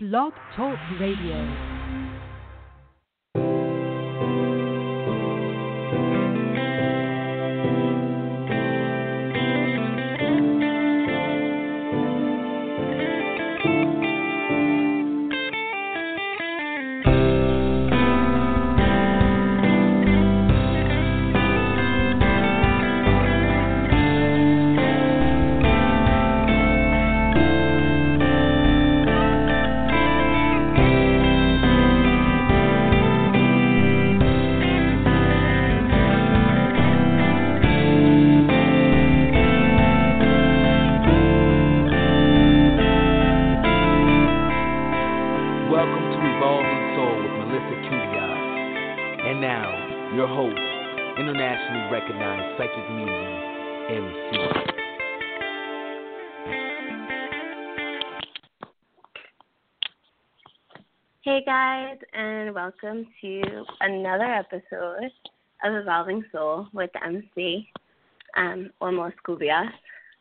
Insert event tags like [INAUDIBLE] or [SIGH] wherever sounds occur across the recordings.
Blog Talk Radio. Welcome to another episode of Evolving Soul with MC, um, or more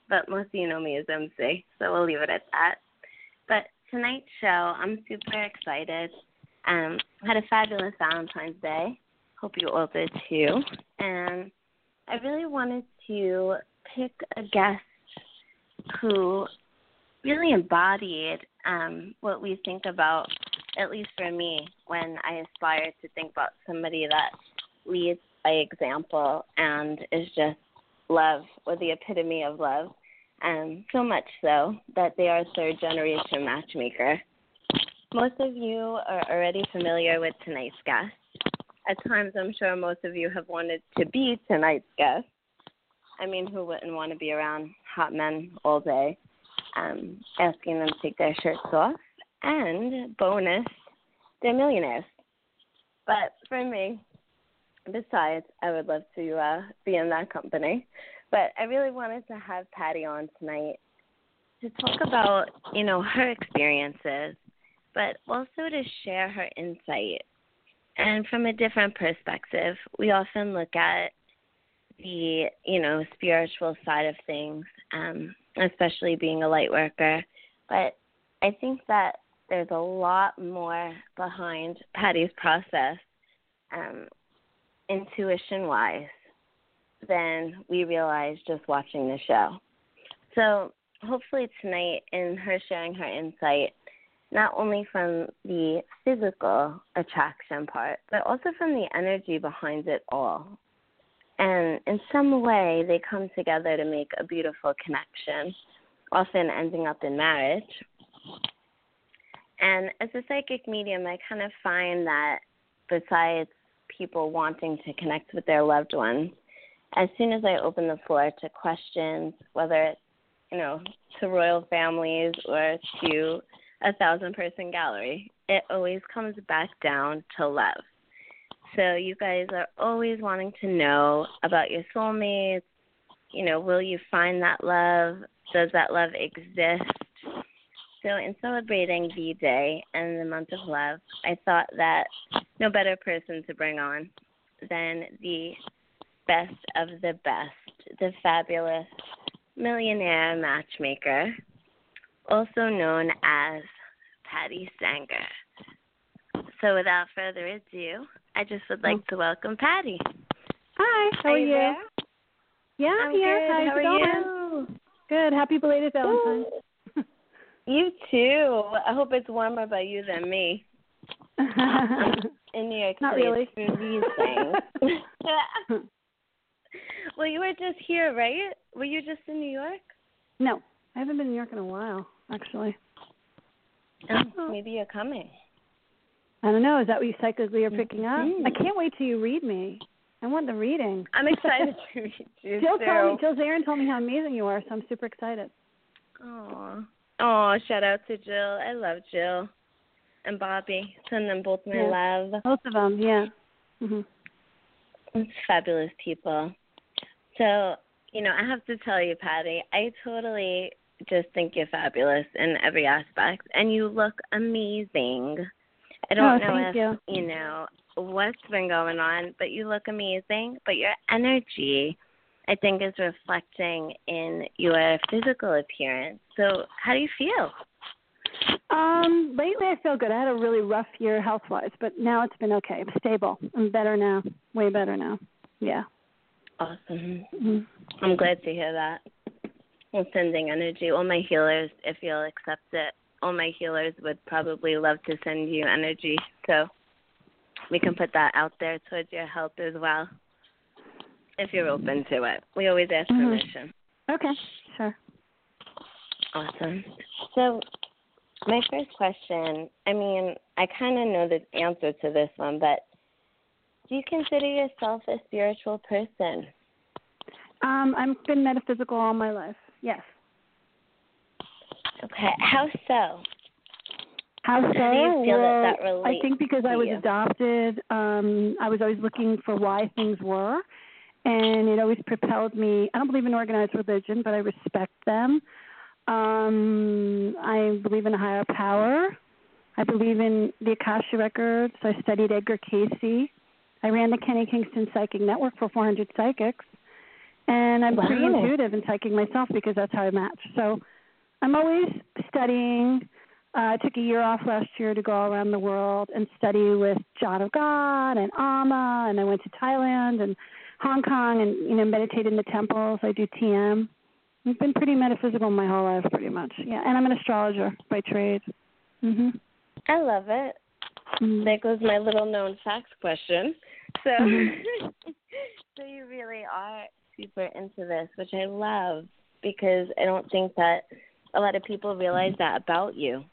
but most of you know me as MC, so we'll leave it at that. But tonight's show, I'm super excited. Um, had a fabulous Valentine's Day. Hope you all did too. And I really wanted to pick a guest who really embodied um, what we think about, at least for me, when I aspire to think about somebody that leads by example and is just love or the epitome of love. Um, so much so that they are a third generation matchmaker. Most of you are already familiar with tonight's guest. At times, I'm sure most of you have wanted to be tonight's guest. I mean, who wouldn't want to be around hot men all day, um, asking them to take their shirts off? And bonus, they're millionaires. But for me, besides, I would love to uh, be in that company. But I really wanted to have Patti on tonight to talk about, you know, her experiences, but also to share her insight. And from a different perspective, we often look at the, you know, spiritual side of things, um, especially being a light worker. But I think that there's a lot more behind Patti's process, um, intuition wise than we realized just watching the show. So, hopefully, tonight, in her sharing her insight, not only from the physical attraction part, but also from the energy behind it all. And in some way, they come together to make a beautiful connection, often ending up in marriage. And as a psychic medium, I kind of find that besides people wanting to connect with their loved ones, as soon as I open the floor to questions, whether it's you know to royal families or to a thousand person gallery, it always comes back down to love. So you guys are always wanting to know about your soulmates. You know, will you find that love? Does that love exist? So, in celebrating V Day and the month of love, I thought that no better person to bring on than the best of the best, the fabulous millionaire matchmaker, also known as Patti Stanger. So, without further ado, I just would like to welcome Patti. Hi, how are, you you? Yeah, I'm here. good. How's How it are going? Good. Happy belated Valentine's. You too. I hope it's warmer by you than me. [LAUGHS] In New York Not City, really. it's freezing. [LAUGHS] well, you were just here, right? Were you just in New York? no, I haven't been in New York in a while, actually. Oh, maybe you're coming. I don't know. Is that what you psychically are picking up? Mhm. I can't wait till you read me. I want the reading. I'm excited to [LAUGHS] meet you Jill too. told me, Jill Zarin told me how amazing you are, so I'm super excited. Aw. Aw, shout out to Jill. I love Jill and Bobby. Send them both my Yeah. love. Both of them, yeah. Mhm. Fabulous people. So, you know, I have to tell you, Patti, I totally just think you're fabulous in every aspect, and you look amazing. I don't Oh, know if you. know what's been going on, but you look amazing. But your energy, I think, is reflecting in your physical appearance. So, how do you feel? Um, lately I feel good. I had a really rough year health wise, but now it's been okay. I'm stable. I'm better now. Way better now. Yeah. Awesome. Mm-hmm. I'm glad to hear that. I'm sending energy. All my healers, if you'll accept it, all my healers would probably love to send you energy. So we can put that out there towards your health as well. If you're open to it. We always ask Mhm. permission. Okay. Sure. Awesome. So, my first question I mean, I kind of know the answer to this one, but do you consider yourself a spiritual person? Um, I've been metaphysical all my life. Yes. Okay. How so? How so? do you feel well, that I think because I was you? adopted, um, I was always looking for why things were, and it always propelled me. I don't believe in organized religion, but I respect them. Um, I believe in a higher power. I believe in the Akashic records. I studied Edgar Cayce. I ran the Kenny Kingston Psychic Network for 400 psychics, and I'm pretty intuitive in psychic myself because that's how I match. So I'm always studying. Uh, I took a year off last year to go all around the world and study with John of God and Amma, and I went to Thailand and Hong Kong and you know meditate in the temples. I do TM. I've been pretty metaphysical my whole life, pretty much. Yeah, and I'm an astrologer by trade. Mhm. I love it. Mhm. There goes my little known facts question. So, Mhm. [LAUGHS] so you really are super into this, which I love because I don't think that a lot of people realize that about you.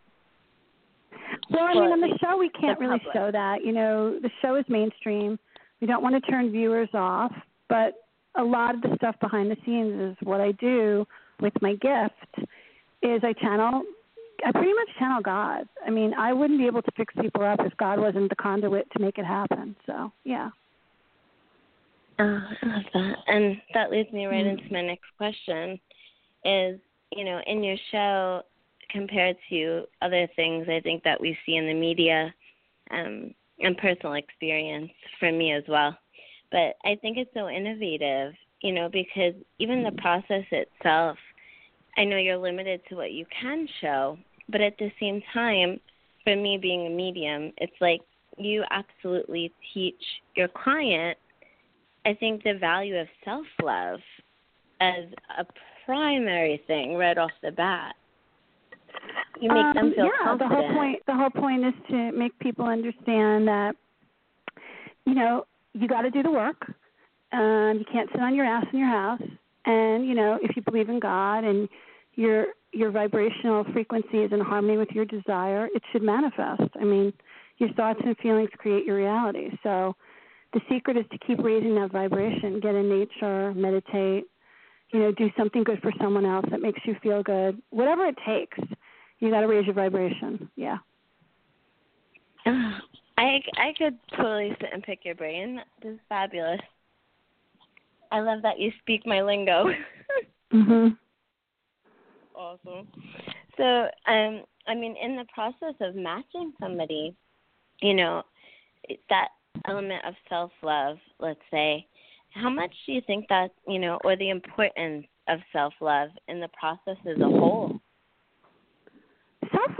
Well, I mean, on the show we can't the really public. show that. You know, the show is mainstream. We don't want to turn viewers off, but a lot of the stuff behind the scenes is what I do with my gift. Is I channel, I pretty much channel God. I mean, I wouldn't be able to fix people up if God wasn't the conduit to make it happen. So, yeah. Oh, I love that. And that leads me right into my next question is, you know, in your show compared to other things I think that we see in the media, um, and personal experience for me as well. But I think it's so innovative, you know, because even the process itself, I know you're limited to what you can show, but at the same time, for me being a medium, it's like you absolutely teach your client I think the value of self love as a primary thing right off the bat. You make them Um, feel yeah, confident. the whole point the whole point is to make people understand that you know, you got to do the work. Um you can't sit on your ass in your house and you know, if you believe in God and your your vibrational frequency is in harmony with your desire, it should manifest. I mean, your thoughts and feelings create your reality. So the secret is to keep raising that vibration, get in nature, meditate, you know, do something good for someone else that makes you feel good. Whatever it takes, you got to raise your vibration. Yeah. [SIGHS] I I could totally sit and pick your brain. This is fabulous. I love that you speak my lingo. [LAUGHS] Mhm. awesome. So, um, I mean, in the process of matching somebody, you know, that element of self love, let's say, how much do you think that, you know, or the importance of self love in the process as a whole?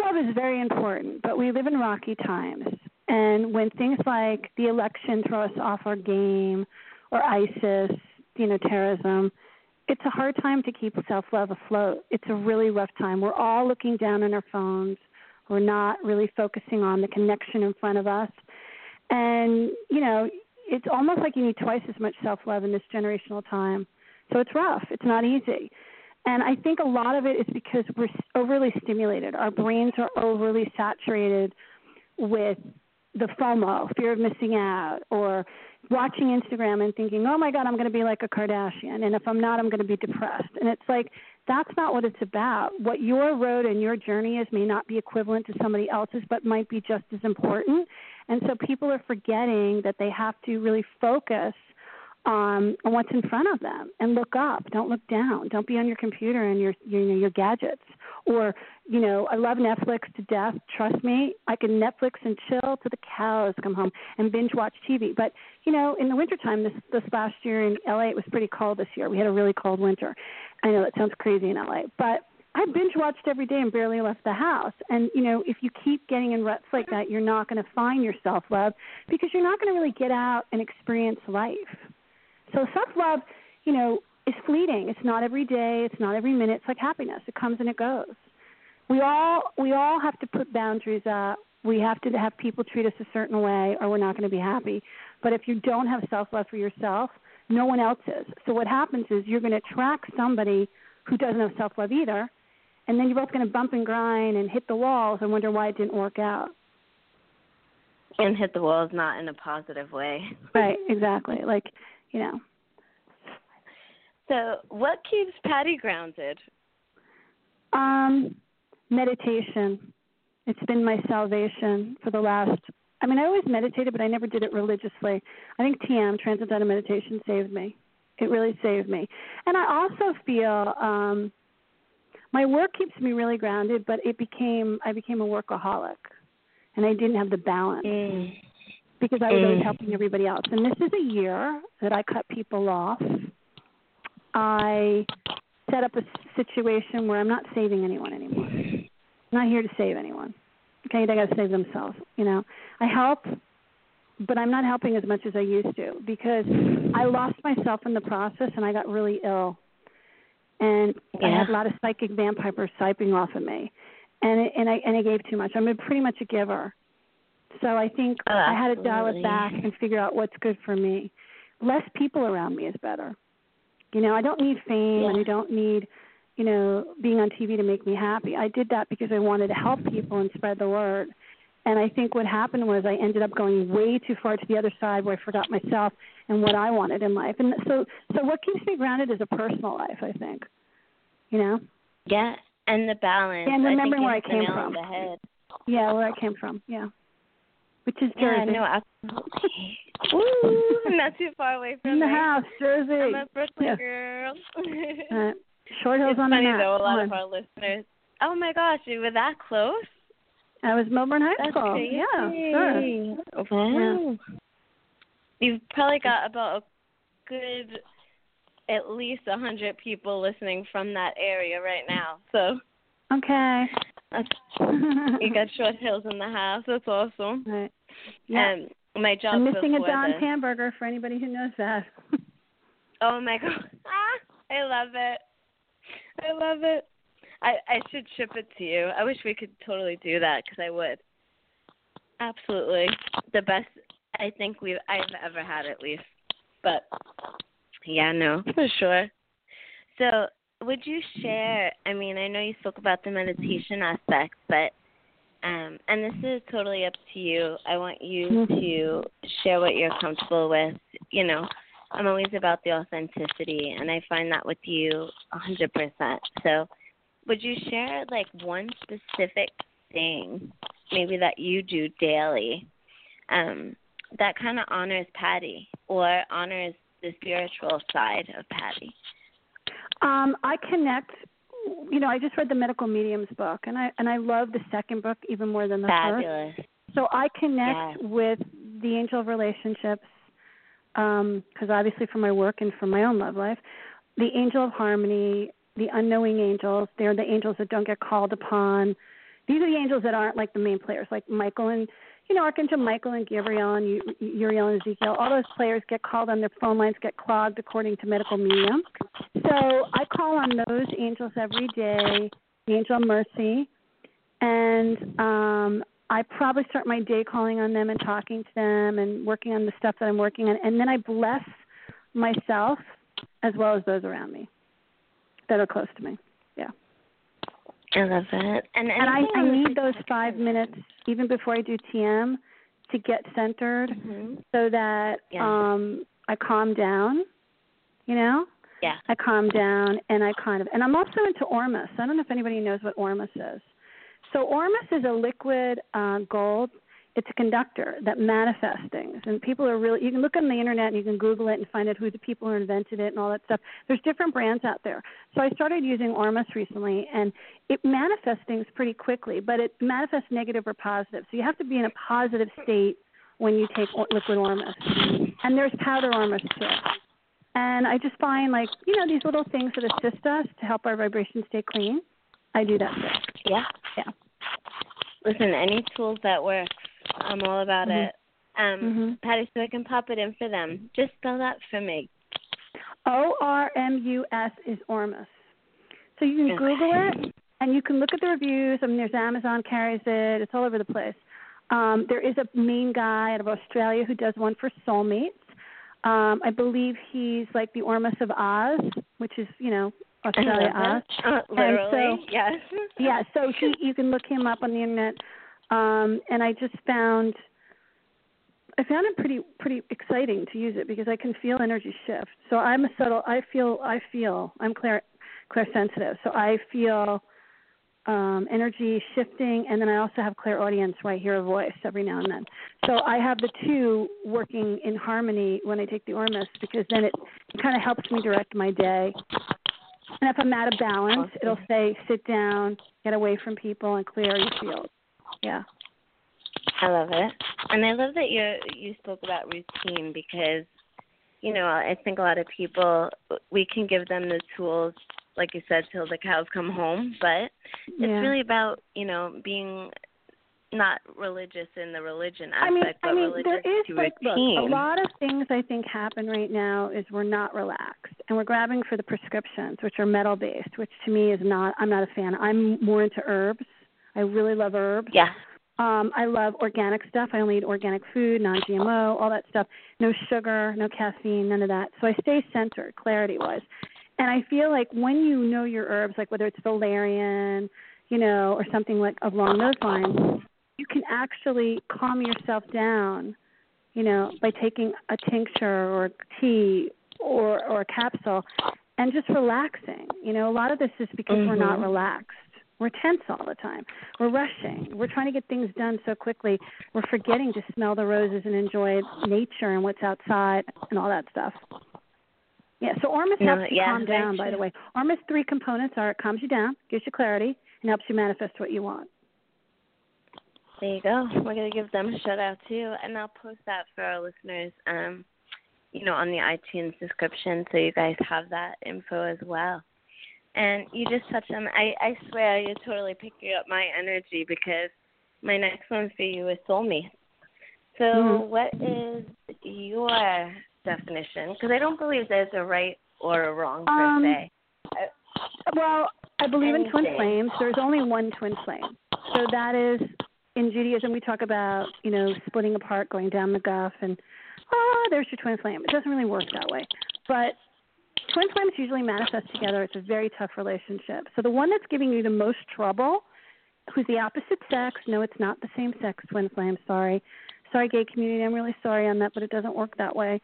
Love is very important, but we live in rocky times. And when things like the election throw us off our game or ISIS, you know, terrorism, it's a hard time to keep self love afloat. It's a really rough time. We're all looking down on our phones. We're not really focusing on the connection in front of us. And, you know, it's almost like you need twice as much self love in this generational time. So it's rough. It's not easy. And I think a lot of it is because we're overly stimulated. Our brains are overly saturated with the FOMO, fear of missing out, or watching Instagram and thinking, oh my God, I'm going to be like a Kardashian. And if I'm not, I'm going to be depressed. And it's like, that's not what it's about. What your road and your journey is may not be equivalent to somebody else's, but might be just as important. And so people are forgetting that they have to really focus um, what's in front of them and look up. Don't look down. Don't be on your computer and your you know, your gadgets. Or you know, I love Netflix to death. Trust me, I can Netflix and chill till the cows come home and binge watch TV. But you know, in the wintertime, this this last year in LA, it was pretty cold this year. We had a really cold winter. I know that sounds crazy in LA, but I binge watched every day and barely left the house. And you know, if you keep getting in ruts like that, you're not going to find yourself love because you're not going to really get out and experience life. So self love, you know, is fleeting. It's not every day. It's not every minute. It's like happiness. It comes and it goes. We all we all have to put boundaries up. We have to have people treat us a certain way, or we're not going to be happy. But if you don't have self love for yourself, no one else is. So what happens is you're going to attract somebody who doesn't have self love either, and then you're both going to bump and grind and hit the walls and wonder why it didn't work out. And hit the walls not in a positive way. Right, exactly. Like, you know. So, what keeps Patti grounded? Um, meditation. It's been my salvation for the last I mean, I always meditated, but I never did it religiously. I think TM, Transcendental Meditation, saved me. It really saved me. And I also feel um my work keeps me really grounded, but it became I became a workaholic, and I didn't have the balance mm. Because I was mm. always helping everybody else. And this is a year that I cut people off. I set up a situation where I'm not saving anyone anymore. I'm not here to save anyone. Okay, they got to save themselves. You know, I help, but I'm not helping as much as I used to because I lost myself in the process and I got really ill, and yeah. I had a lot of psychic vampires siping off of me, and it, and I and I gave too much. I'm a, pretty much a giver, so I think oh, I had to dial it back and figure out what's good for me. Less people around me is better. You know, I don't need fame yeah. and I don't need you know, being on TV to make me happy. I did that because I wanted to help people and spread the word. And I think what happened was I ended up going way too far to the other side where I forgot myself and what I wanted in life. And so so what keeps me grounded is a personal life, I think. You know? Yeah. And the balance. And remembering where I came from. Yeah, where I came from, yeah. Which is Jersey. Yeah, no, absolutely. [LAUGHS] Woo, not too far away from In the me. house, Jersey. I'm a Brooklyn yeah. girl. uh, Short [LAUGHS] Hills it's on funny the map. though, a lot Come of on. our listeners. Oh my gosh, you were that close? I was Millburn High That's School. crazy. Yeah, sure. Wow. You've probably got about a good at least a hundred people listening from that area right now. So Okay. You got [LAUGHS] short hills in the house. That's awesome. right. Yeah. Um, my job I'm missing a Don's hamburger for anybody who knows that. [LAUGHS] Oh my god, [LAUGHS] ah, I love it. I love it. I I should ship it to you. I wish we could totally do that because I would. Absolutely, the best I think we've I've ever had at least. But yeah, no, for sure. So, would you share? I mean, I know you spoke about the meditation aspect, but um, and this is totally up to you. I want you Mhm. to share what you're comfortable with. You know, I'm always about the authenticity, and I find that with you a 100%. So, would you share like one specific thing, maybe that you do daily, um, that kind of honors Patti or honors the spiritual side of Patti? Um, I connect. You know, I just read the Medical Mediums book, and I and I love the second book even more than the first. So I connect Yeah. with the angel of relationships because obviously for my work and for my own love life, the angel of harmony, the unknowing angels. They're the angels that don't get called upon. These are the angels that aren't like the main players, like Michael and you know Archangel Michael and Gabriel and Uriel and Ezekiel. All those players get called on their phone lines, get clogged according to medical medium. So I call on those angels every day, angel mercy, and um, I probably start my day calling on them and talking to them and working on the stuff that I'm working on, and then I bless myself as well as those around me that are close to me. I love it. And, and I, I need those five minutes even before I do TM to get centered Mhm. so that Yeah. um I calm down. You know, Yeah. I calm down and I kind of and I'm also into Ormus. I don't know if anybody knows what Ormus is. So Ormus is a liquid uh, gold. It's a conductor that manifests things, and people are really. You can look on the internet and you can Google it and find out who the people who invented it and all that stuff. There's different brands out there. So I started using Ormus recently, and it manifests things pretty quickly, but it manifests negative or positive. So you have to be in a positive state when you take liquid Ormus. And there's powder Ormus too. And I just find like, you know, these little things that assist us to help our vibration stay clean. I do that too. Yeah. Yeah. Listen, any tools that work, I'm all about Mhm. it. Um, Mhm. Patti, so I can pop it in for them. Just spell that for me. O R M U S is Ormus. So you can Okay. Google it and you can look at the reviews. I mean, there's Amazon carries it. It's all over the place. Um, there is a main guy out of Australia who does one for soulmates. Um, I believe he's like the Ormus of Oz, which is you know Australia [LAUGHS] Oz. it. Uh, literally, so- yes. yeah, so [LAUGHS] he you can look him up on the internet. Um and I just found I found it pretty pretty exciting to use it because I can feel energy shift. So I'm a subtle I feel I feel I'm clear clear sensitive. So I feel um energy shifting and then I also have clairaudience where I hear a voice every now and then. So I have the two working in harmony when I take the Ormus because then it, it kind of helps me direct my day. And if I'm out of balance, Awesome. it'll say sit down, get away from people, and clear your field. Yeah. I love it, and I love that you you spoke about routine because, you know, I think a lot of people we can give them the tools, like you said, till the cows come home, but it's yeah. really about you know being not religious in the religion I mean, aspect, I but mean, religious there is to like look, a lot of things I think happen right now is we're not relaxed and we're grabbing for the prescriptions, which are metal based, which to me is not. I'm not a fan. I'm more into herbs. I really love herbs. yeah, Um, I love organic stuff. I only eat organic food, non-GMO, all that stuff. No sugar, no caffeine, none of that. So I stay centered, clarity-wise. And I feel like when you know your herbs, like whether it's valerian, you know, or something like along those lines, you can actually calm yourself down, you know, by taking a tincture or tea or or a capsule and just relaxing. You know, a lot of this is because we're not Mhm. relaxed. We're tense all the time. We're rushing. We're trying to get things done so quickly. We're forgetting to smell the roses and enjoy nature and what's outside and all that stuff. Yeah, so Ormus helps you yeah, calm down, by the way. Ormus three components are it calms you down, gives you clarity, and helps you manifest what you want. There you go. We're gonna give them a shout out too, and I'll post that for our listeners. Um, you know, on the iTunes description, so you guys have that info as well. And you just touched on. I I swear you're totally picking up my energy because my next one for you is soulmate. So, Mhm. what is your definition? Because I don't believe there's a right or a wrong per Um, se. Well, I believe in twin flames. There's only one twin flame. So that is in Judaism we talk about, you know, splitting apart, going down the gulf and oh, there's your twin flame. It doesn't really work that way. But twin flames usually manifest together. It's a very tough relationship. So the one that's giving you the most trouble, who's the opposite sex, no, it's not the same sex twin flame, sorry. Sorry, gay community, I'm really sorry on that, but it doesn't work that way.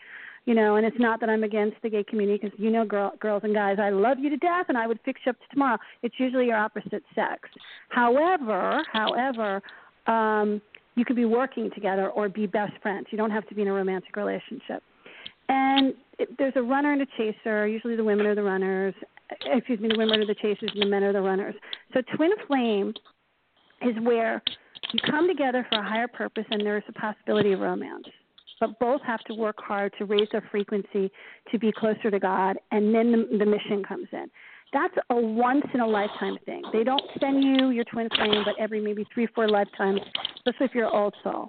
You know, and it's not that I'm against the gay community because you know, girl, girls and guys, I love you to death, and I would fix you up to tomorrow. It's usually your opposite sex. However, however, um, you could be working together or be best friends. You don't have to be in a romantic relationship. And it, there's a runner and a chaser. Usually, the women are the runners. Excuse me, the women are the chasers, and the men are the runners. So, twin flame is where you come together for a higher purpose, and there is a possibility of romance but both have to work hard to raise their frequency to be closer to God, and then the, the mission comes in. That's a once in a lifetime thing. They don't send you your twin flame, but every maybe three, four lifetimes, especially if you're old soul.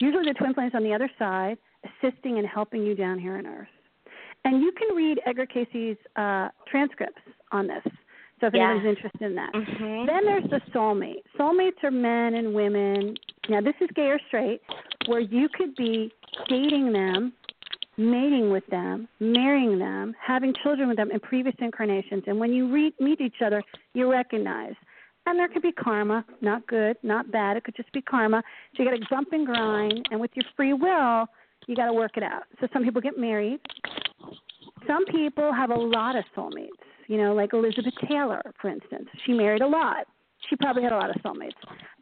Usually the twin flame's on the other side, assisting and helping you down here on earth. And you can read Edgar Cayce's uh, transcripts on this. So if Yeah. anyone's interested in that. Mhm. Then there's the soulmate. Soulmates are men and women. Now, this is gay or straight, where you could be dating them, mating with them, marrying them, having children with them in previous incarnations. And when you re- meet each other, you recognize. And there could be karma, not good, not bad. It could just be karma. So you got to jump and grind, and with your free will, you got to work it out. So some people get married. Some people have a lot of soulmates. You know, like Elizabeth Taylor, for instance. She married a lot. She probably had a lot of soulmates.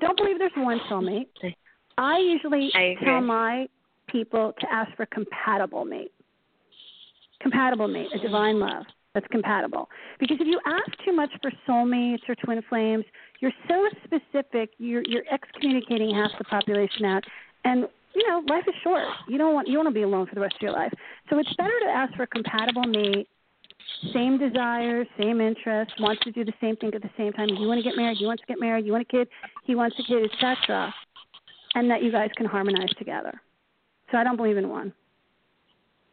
Don't believe there's one soulmate. I usually I tell my people to ask for compatible mate. Compatible mate, a divine love that's compatible. Because if you ask too much for soulmates or twin flames, you're so specific, you're you're excommunicating half the population out. And you know, life is short. You don't want you want to be alone for the rest of your life. So it's better to ask for a compatible mate same desires, same interests, wants to do the same thing at the same time. You want to get married, you want to get married, you want a kid, he wants a kid, etc. And that you guys can harmonize together. So I don't believe in one.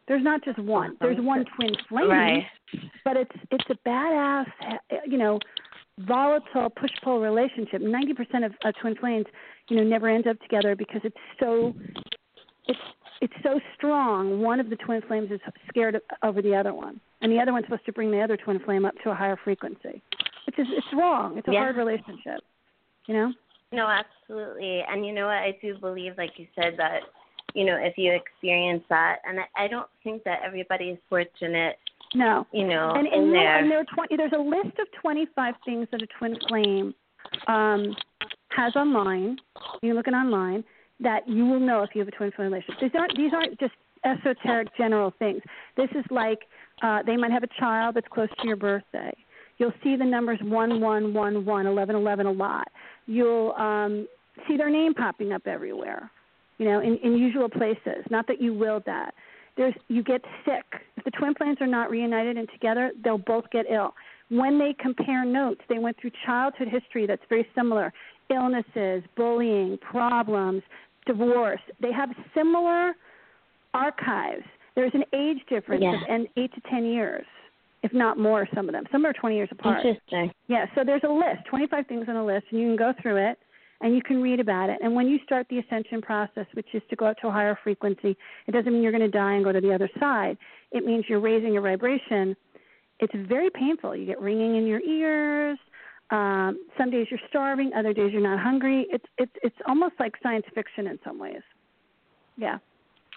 There's not just one. There's one twin flame, Right. but it's it's a badass, you know, volatile push pull relationship. Ninety percent of uh, twin flames, you know, never end up together because it's so it's it's so strong. One of the twin flames is scared of, over the other one, and the other one's supposed to bring the other twin flame up to a higher frequency, which is it's wrong. It's a Yeah. hard relationship, you know. No, absolutely. And you know what? I do believe, like you said, that you know if you experience that, and I, I don't think that everybody is fortunate, No, you know, and, and, there. and there are 20, there's a list of 25 things that a twin flame um, has online. You look it online that you will know if you have a twin flame relationship. These aren't these aren't just esoteric general things. This is like uh, they might have a child that's close to your birthday. You'll see the numbers one one one one eleven eleven a lot. You'll um, see their name popping up everywhere. You know, in, in usual places. Not that you willed that there's you get sick. If the twin flames are not reunited and together, they'll both get ill. When they compare notes, they went through childhood history that's very similar. Illnesses, bullying, problems, divorce. They have similar archives. There's an age difference Yeah. of and eight to ten years, if not more. Some of them. Some are 20 years apart. Interesting. Yeah, so there's a list, 25 things on a list, and you can go through it and you can read about it. And when you start the ascension process, which is to go up to a higher frequency, it doesn't mean you're going to die and go to the other side. It means you're raising your vibration. It's very painful. You get ringing in your ears. Um, some days you're starving, other days you're not hungry. It's it's it's almost like science fiction in some ways. Yeah.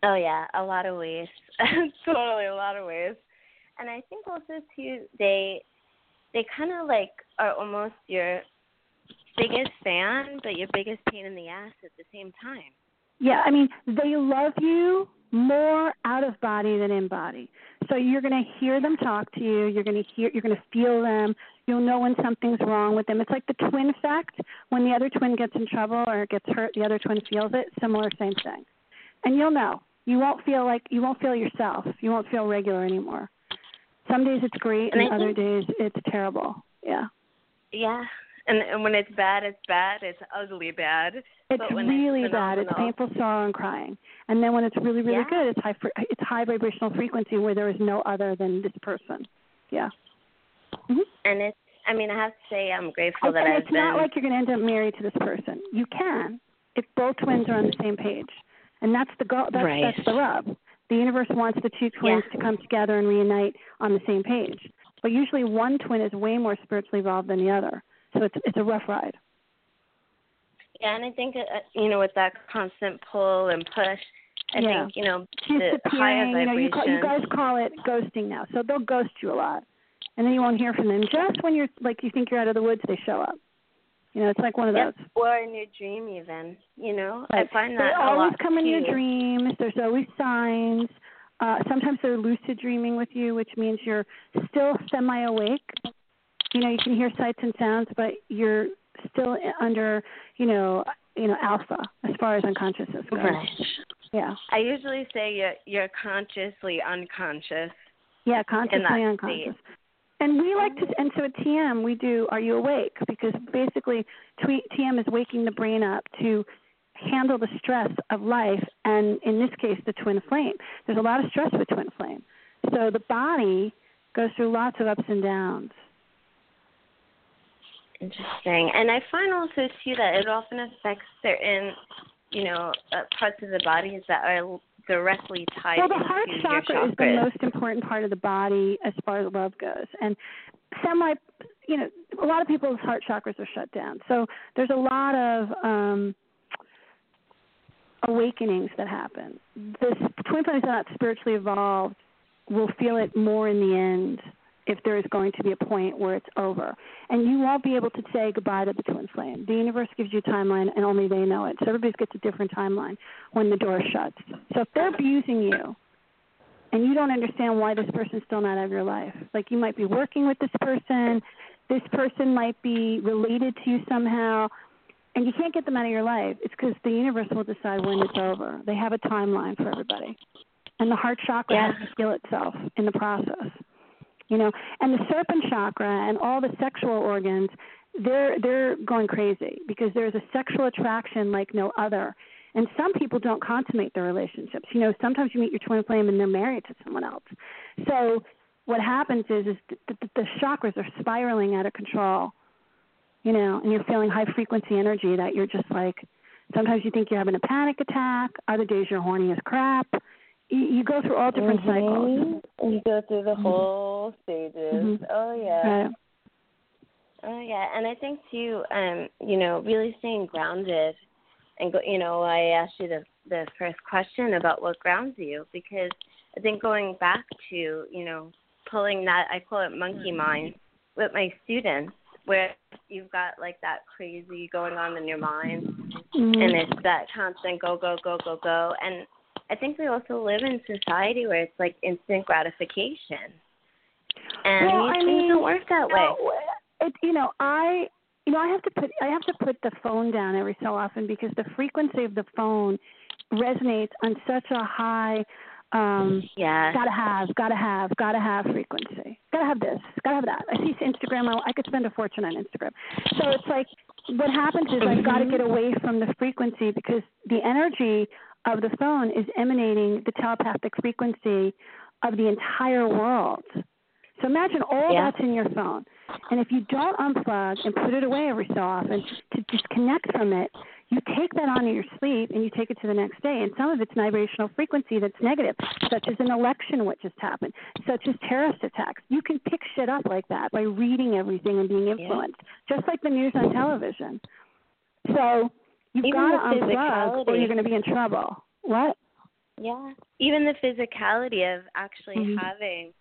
Oh yeah, a lot of ways. [LAUGHS] totally a lot of ways. And I think also too they they kind of like are almost your biggest fan, but your biggest pain in the ass at the same time. Yeah, I mean, they love you more out of body than in body. So you're going to hear them talk to you. You're going to hear. You're going to feel them. You'll know when something's wrong with them. It's like the twin effect. When the other twin gets in trouble or gets hurt, the other twin feels it. Similar, same thing. And you'll know. You won't feel like you won't feel yourself. You won't feel regular anymore. Some days it's great, And and other think- days it's terrible. Yeah. Yeah. And and when it's bad, it's bad. It's ugly bad. It's But when really it's bad. It's painful sorrow and crying. And then when it's really, really Yeah. good, it's high. It's high vibrational frequency where there is no other than this person. Yeah. hmm And it's I mean, I have to say I'm grateful that and I've it's been not like you're going to end up married to this person. You can if both twins are on the same page, and that's the goal. That's, Right. that's the rub. The universe wants the two twins Yeah. to come together and reunite on the same page. But usually, one twin is way more spiritually evolved than the other, so it's it's a rough ride. Yeah, and I think uh, you know with that constant pull and push, I Yeah. think you know the higher disappearing. You know, you, call, you guys call it ghosting now. So they'll ghost you a lot, and then you won't hear from them. Just when you're like you think you're out of the woods, they show up. You know, it's like one of Yep. those. Or in your dream, even. You know, Right. I find they that a always come in your dreams. There's always signs. Uh, sometimes they're lucid dreaming with you, which means you're still semi-awake. You know, you can hear sights and sounds, but you're still under, you know, you know, alpha as far as unconsciousness goes. Right. Yeah. I usually say you're you're consciously unconscious. Yeah, consciously unconscious. And we like to, and so at TM we do Are You Awake? Because basically TM is waking the brain up to handle the stress of life, and in this case, the twin flame. There's a lot of stress with twin flame. So the body goes through lots of ups and downs. Interesting. And I find also too that it often affects certain, you know, uh, parts of the bodies that are directly tied Well, the heart chakra is the most important part of the body as far as love goes, and semi, you know, a lot of people's heart chakras are shut down. So there's a lot of um awakenings that happen. This twin flame is not spiritually evolved. Will feel it more in the end if there is going to be a point where it's over. And you won't be able to say goodbye to the twin flame. The universe gives you a timeline and only they know it. So everybody gets a different timeline when the door shuts. So if they're abusing you and you don't understand why this person's still not out of your life, like you might be working with this person, this person might be related to you somehow, and you can't get them out of your life, it's because the universe will decide when it's over. They have a timeline for everybody. And the heart chakra Yeah. has to heal itself in the process. You know, and the serpent chakra and all the sexual organs, they're they're going crazy because there's a sexual attraction like no other. And some people don't consummate their relationships. You know, sometimes you meet your twin flame and they're married to someone else. So what happens is is the, the, the chakras are spiraling out of control. You know, and you're feeling high frequency energy that you're just like sometimes you think you're having a panic attack, other days you're horny as crap. You, go through all different mm-hmm. cycles. You go through the Mhm. whole stages. Mhm. Oh yeah. Right. Oh yeah, and I think too, um, you know, really staying grounded, and go, you know, I asked you the the first question about what grounds you because I think going back to, you know, pulling that I call it monkey mind with my students, where you've got like that crazy going on in your mind, Mhm. and it's that constant go go go go go, and I think we also live in society where it's like instant gratification, and Well, these I things mean, don't work that way. It, you know, I you know, I have to put I have to put the phone down every so often because the frequency of the phone resonates on such a high um Yeah. gotta have, gotta have, gotta have frequency. Gotta have this, gotta have that. I see Instagram. I, I could spend a fortune on Instagram. So it's like what happens is I've got to get away from the frequency because the energy of the phone is emanating the telepathic frequency of the entire world. So imagine all Yeah. that's in your phone. And if you don't unplug and put it away every so often to disconnect from it, you take that on in your sleep and you take it to the next day. And some of it's vibrational frequency that's negative, such as an election which just happened, such as terrorist attacks. You can pick shit up like that by reading everything and being influenced, just like the news on television. So you've Even got to the unplug or you're going to be in trouble. What? Yeah. Even the physicality of actually Mhm. having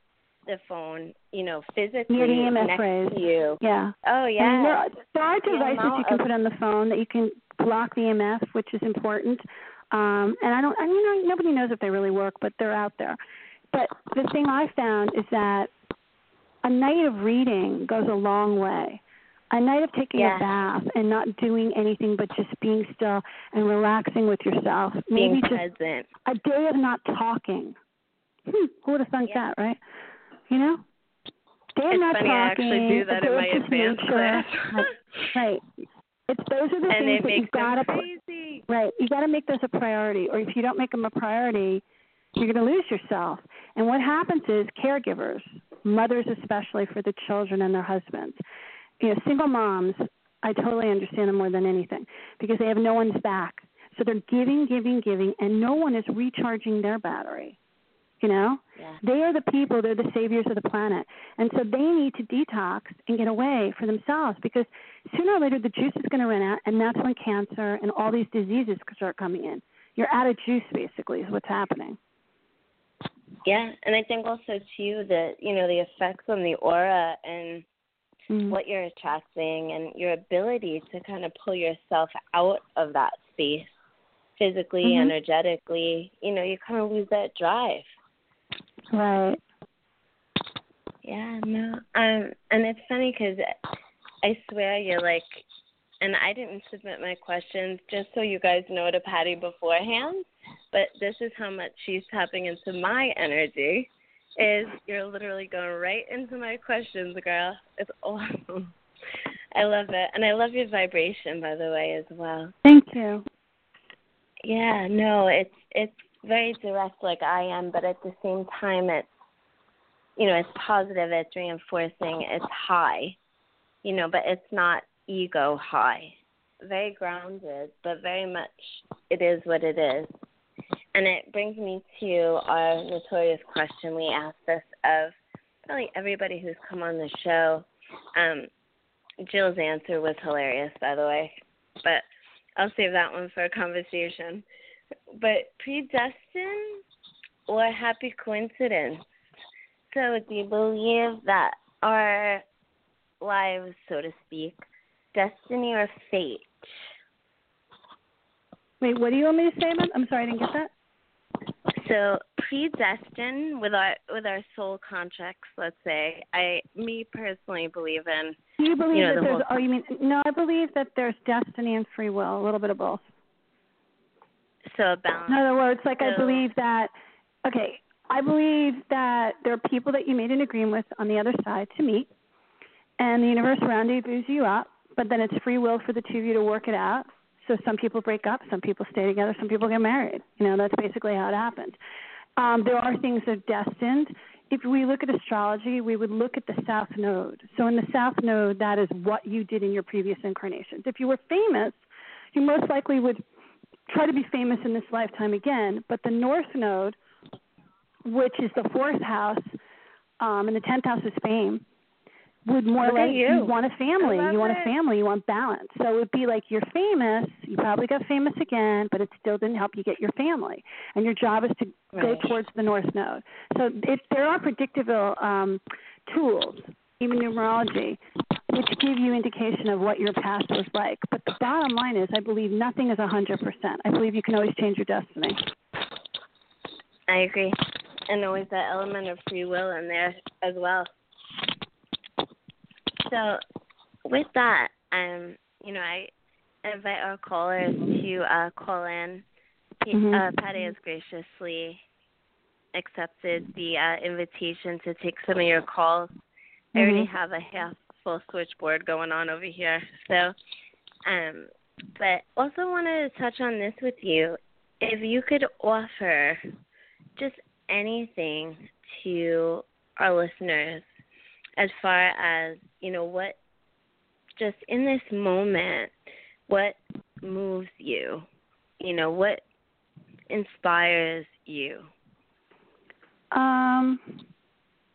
the phone, you know, physically next to you. Yeah. Oh I mean, yeah. there, are, there are The devices you can of- put on the phone that you can block the EMF, which is important. Um, and I don't, you know, nobody knows if they really work, but they're out there. But the thing I found is that a night of reading goes a long way. A night of taking Yeah. a bath and not doing anything but just being still and relaxing with yourself. Maybe being just present. a day of not talking. Hmm, who would have thunk Yeah. that, right? You know? Day of It's not funny, talking. I actually do that in my advanced class. Right. It's those are the and things that you've got to them crazy. Right. You got to make those a priority, or if you don't make them a priority, you're going to lose yourself. And what happens is caregivers, mothers especially for the children and their husbands, you know, single moms. I totally understand them more than anything because they have no one's back. So they're giving, giving, giving, and no one is recharging their battery. You know, Yeah. they are the people, they're the saviors of the planet. And so they need to detox and get away for themselves because sooner or later the juice is going to run out, and that's when cancer and all these diseases start coming in. You're out of juice, basically, is what's happening. Yeah, and I think also too that you know the effects on the aura and Mm. what you're attracting and your ability to kind of pull yourself out of that space physically, Mhm. energetically. You know, you kind of lose that drive. Right. Yeah, no. Um, and it's funny because I swear you're like, and I didn't submit my questions just so you guys know to Patti beforehand, but this is how much she's tapping into my energy. Is you're literally going right into my questions, girl. It's awesome. I love it, and I love your vibration, by the way, as well. Thank you. Yeah, no, it's it's very direct like I am, but at the same time it's you know, it's positive, it's reinforcing, it's high. You know, but it's not ego high. Very grounded, but very much it is what it is. And it brings me to our notorious question we ask this of probably everybody who's come on the show. Um, Jill's answer was hilarious, by the way, but I'll save that one for a conversation. But predestined or happy coincidence? So, do you believe that our lives, so to speak, destiny or fate? Wait, what do you want me to say about? I'm sorry, I didn't get that. So predestined with our with our soul contracts, let's say, I me personally believe in Do you believe You know, that the there's? Oh, you mean no? I believe that there's destiny and free will, a little bit of both. so a balance. In other words, like I believe that. Okay, I believe that there are people that you made an agreement with on the other side to meet, and the universe rendezvous you up, but then it's free will for the two of you to work it out. So some people break up, some people stay together, some people get married. You know, that's basically how it happens. Um, there are things that are destined. If we look at astrology, we would look at the south node. So in the south node, that is what you did in your previous incarnations. If you were famous, you most likely would try to be famous in this lifetime again. But the north node which is the fourth house, um, and the tenth house is fame, would more Look like at you. want a family. You want a family. You want balance. So it would be like you're famous. You probably got famous again, but it still didn't help you get your family. And your job is to go towards the north node. So if there are predictable um, tools, even numerology, which give you indication of what your past was like. But the bottom line is, I believe nothing is a hundred percent. I believe you can always change your destiny. I agree. And always that element of free will in there as well. So with that, um, you know, I invite our callers to uh, call in. P- Mhm. Uh, Patti has graciously accepted the uh, invitation to take some of your calls. I already have a half full switchboard going on over here. So, um, but also wanted to touch on this with you. If you could offer just anything to our listeners as far as, you know, what just in this moment, what moves you? You know, what inspires you? Um,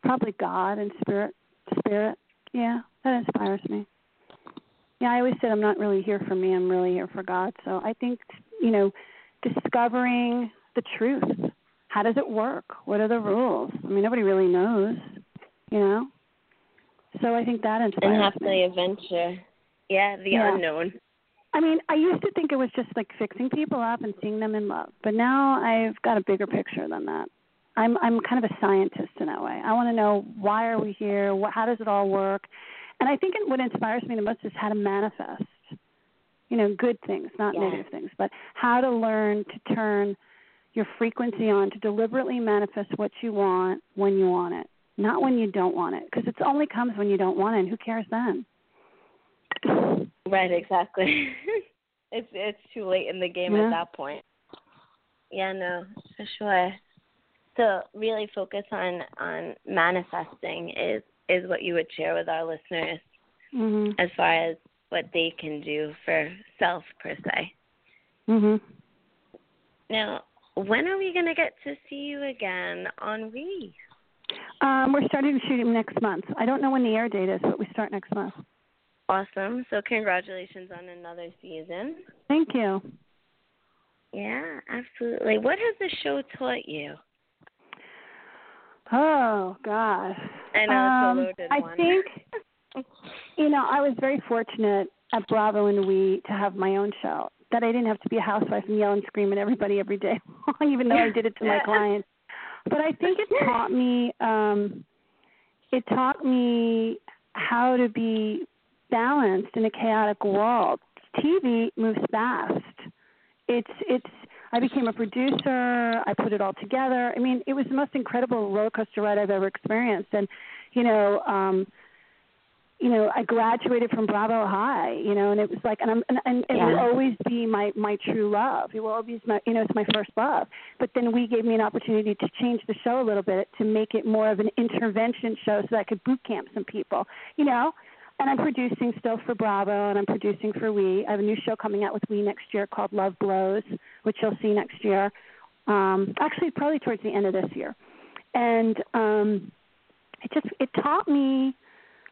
probably God and spirit. Spirit, yeah, that inspires me. Yeah, I always said I'm not really here for me. I'm really here for God. So I think you know, discovering the truth. How does it work? What are the rules? I mean, nobody really knows. You know. So I think that inspires And have me. the adventure. Yeah, the Yeah. unknown. I mean, I used to think it was just like fixing people up and seeing them in love, but now I've got a bigger picture than that. I'm I'm kind of a scientist in that way. I want to know why are we here? What, how does it all work? And I think it, what inspires me the most is how to manifest. You know, good things, not Yeah. negative things, but how to learn to turn your frequency on to deliberately manifest what you want when you want it, not when you don't want it, because it only comes when you don't want it. And who cares then? Right, exactly. [LAUGHS] it's it's too late in the game Yeah. at that point. Yeah, no, for sure. So really focus on on manifesting is is what you would share with our listeners Mhm. as far as what they can do for self per se. Mhm. Now, when are we going to get to see you again on We? Um, we're starting to shoot him next month. I don't know when the air date is, but we start next month. Awesome. So congratulations on another season. Thank you. Yeah, absolutely. What has the show taught you? Oh God. I know um, it's a loaded I one. think [LAUGHS] you know I was very fortunate at Bravo and We to have my own show. That I didn't have to be a housewife and yell and scream at everybody every day, [LAUGHS] even though I did it to my [LAUGHS] clients. But I think it taught me. um It taught me how to be balanced in a chaotic world. TV moves fast. It's it's I became a producer. I put it all together. I mean, it was the most incredible roller coaster ride I've ever experienced. And you know, um, you know, I graduated from Bravo High. You know, and it was like, and I'm, and, and it will always be my my true love. It will always, be my, you know, it's my first love. But then we gave me an opportunity to change the show a little bit to make it more of an intervention show, so that I could boot camp some people. You know, and I'm producing still for Bravo, and I'm producing for We. I have a new show coming out with We next year called Love Blows, which you'll see next year. Um, actually, probably towards the end of this year. And um, it just it taught me